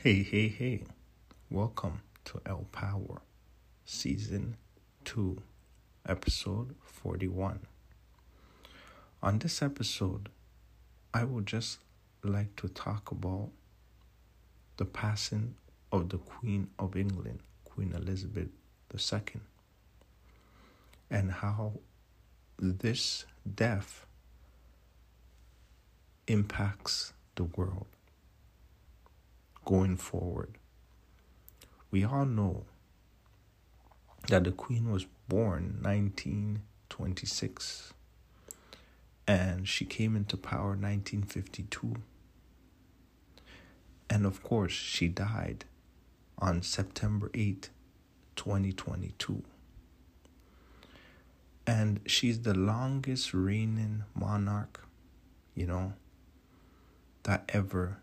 Hey, hey, hey. Welcome to El Power, Season 2, Episode 41. On this episode, I would just like to talk about the passing of the Queen of England, Queen Elizabeth II, and how this death impacts the world going forward. We all know that the Queen was born 1926 and she came into power 1952. And of course, she died on September 8, 2022. And she's the longest reigning monarch, you know, that ever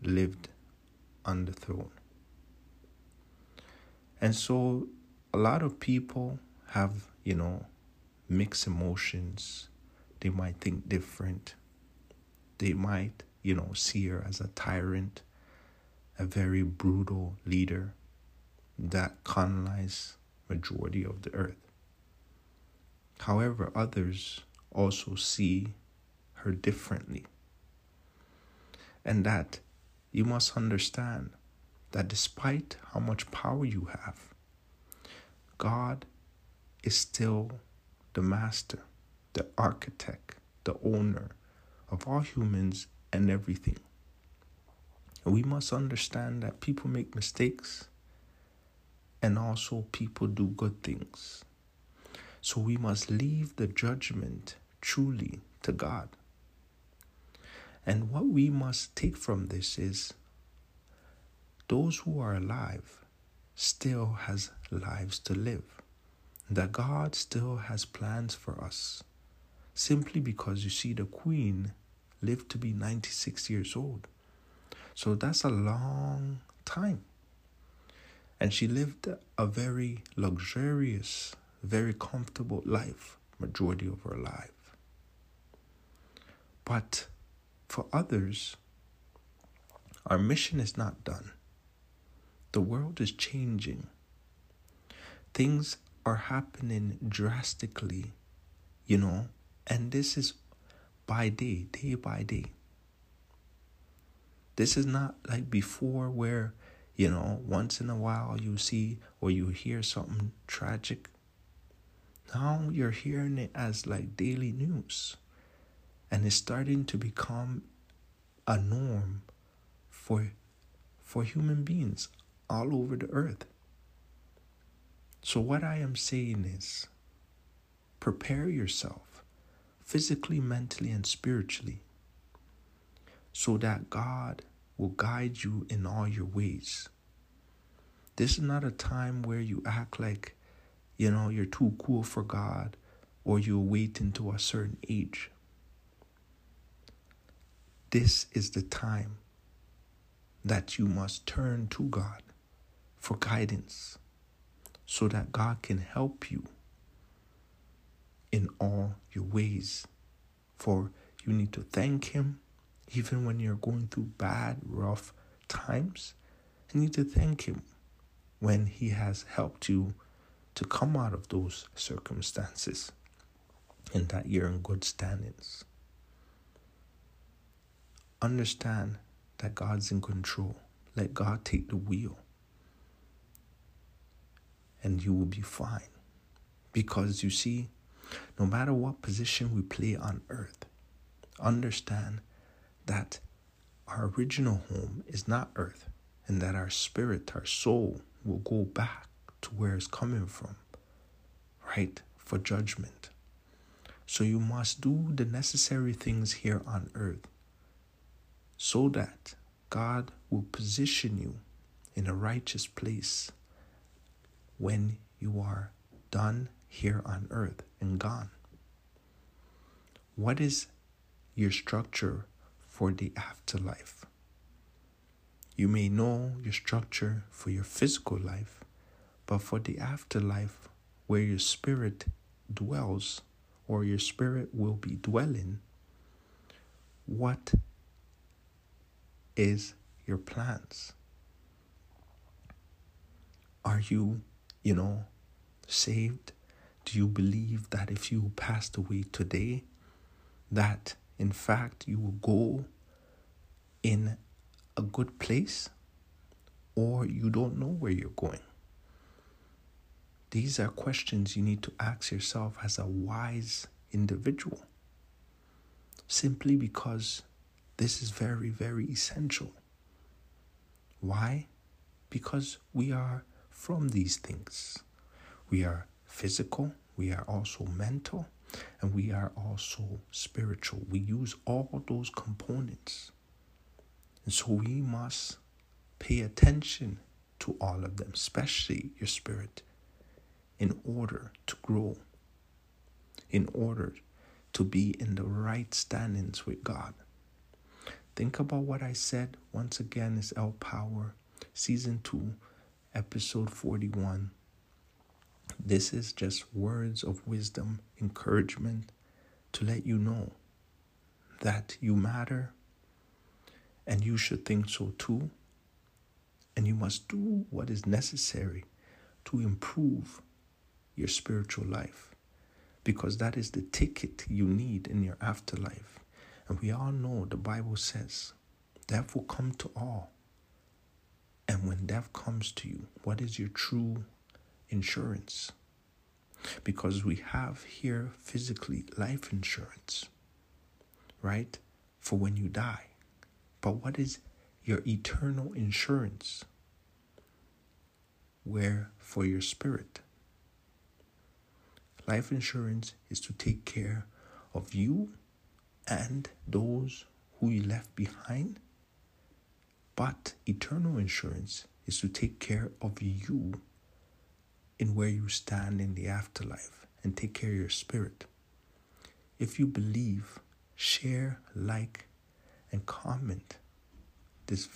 lived on the throne. And so a lot of people have, you know, mixed emotions. They might think different. They might, you know, see her as a tyrant, a very brutal leader that colonized majority of the earth. However, others also see her differently. And that you must understand that despite how much power you have, God is still the master, the architect, the owner of all humans and everything. And we must understand that people make mistakes and also people do good things. So we must leave the judgment truly to God. And what we must take from this is those who are alive still has lives to live. That God still has plans for us. Simply because you see the queen lived to be 96 years old. So that's a long time. And she lived a very luxurious, very comfortable life majority of her life. But for others, our mission is not done. The world is changing. Things are happening drastically, you know, and this is by day, day by day. This is not like before where, you know, once in a while you see or you hear something tragic. Now you're hearing it as like daily news and it's starting to become a norm for for human beings all over the earth. So what I am saying is prepare yourself physically, mentally and spiritually so that God will guide you in all your ways. This is not a time where you act like you know you're too cool for God or you wait until a certain age. This is the time that you must turn to God for guidance so that God can help you in all your ways. For you need to thank Him even when you're going through bad, rough times. You need to thank Him when He has helped you to come out of those circumstances and that you're in good standings understand that God's in control. Let God take the wheel. And you will be fine. Because you see, no matter what position we play on earth, understand that our original home is not earth, and that our spirit, our soul, will go back to where it's coming from, right? For judgment. So you must do the necessary things here on earth so that God will position you in a righteous place when you are done here on earth and gone. What is your structure for the afterlife? You may know your structure for your physical life, but for the afterlife, where your spirit dwells or your spirit will be dwelling, what is your plans? Are you, you know, saved? Do you believe that if you passed away today, that in fact you will go in a good place or you don't know where you're going? These are questions you need to ask yourself as a wise individual. Simply because this is very, very essential. Why? Because we are from these things. We are physical, we are also mental, and we are also spiritual. We use all those components. And so we must pay attention to all of them, especially your spirit, in order to grow, in order to be in the right standings with God. Think about what I said once again is El Power, Season 2, Episode 41. This is just words of wisdom, encouragement to let you know that you matter and you should think so too. And you must do what is necessary to improve your spiritual life because that is the ticket you need in your afterlife. And we all know the Bible says death will come to all. And when death comes to you, what is your true insurance? Because we have here physically life insurance, right? For when you die. But what is your eternal insurance? Where for your spirit? Life insurance is to take care of you and those who you left behind. But eternal insurance is to take care of you in where you stand in the afterlife and take care of your spirit. If you believe, share, like, and comment this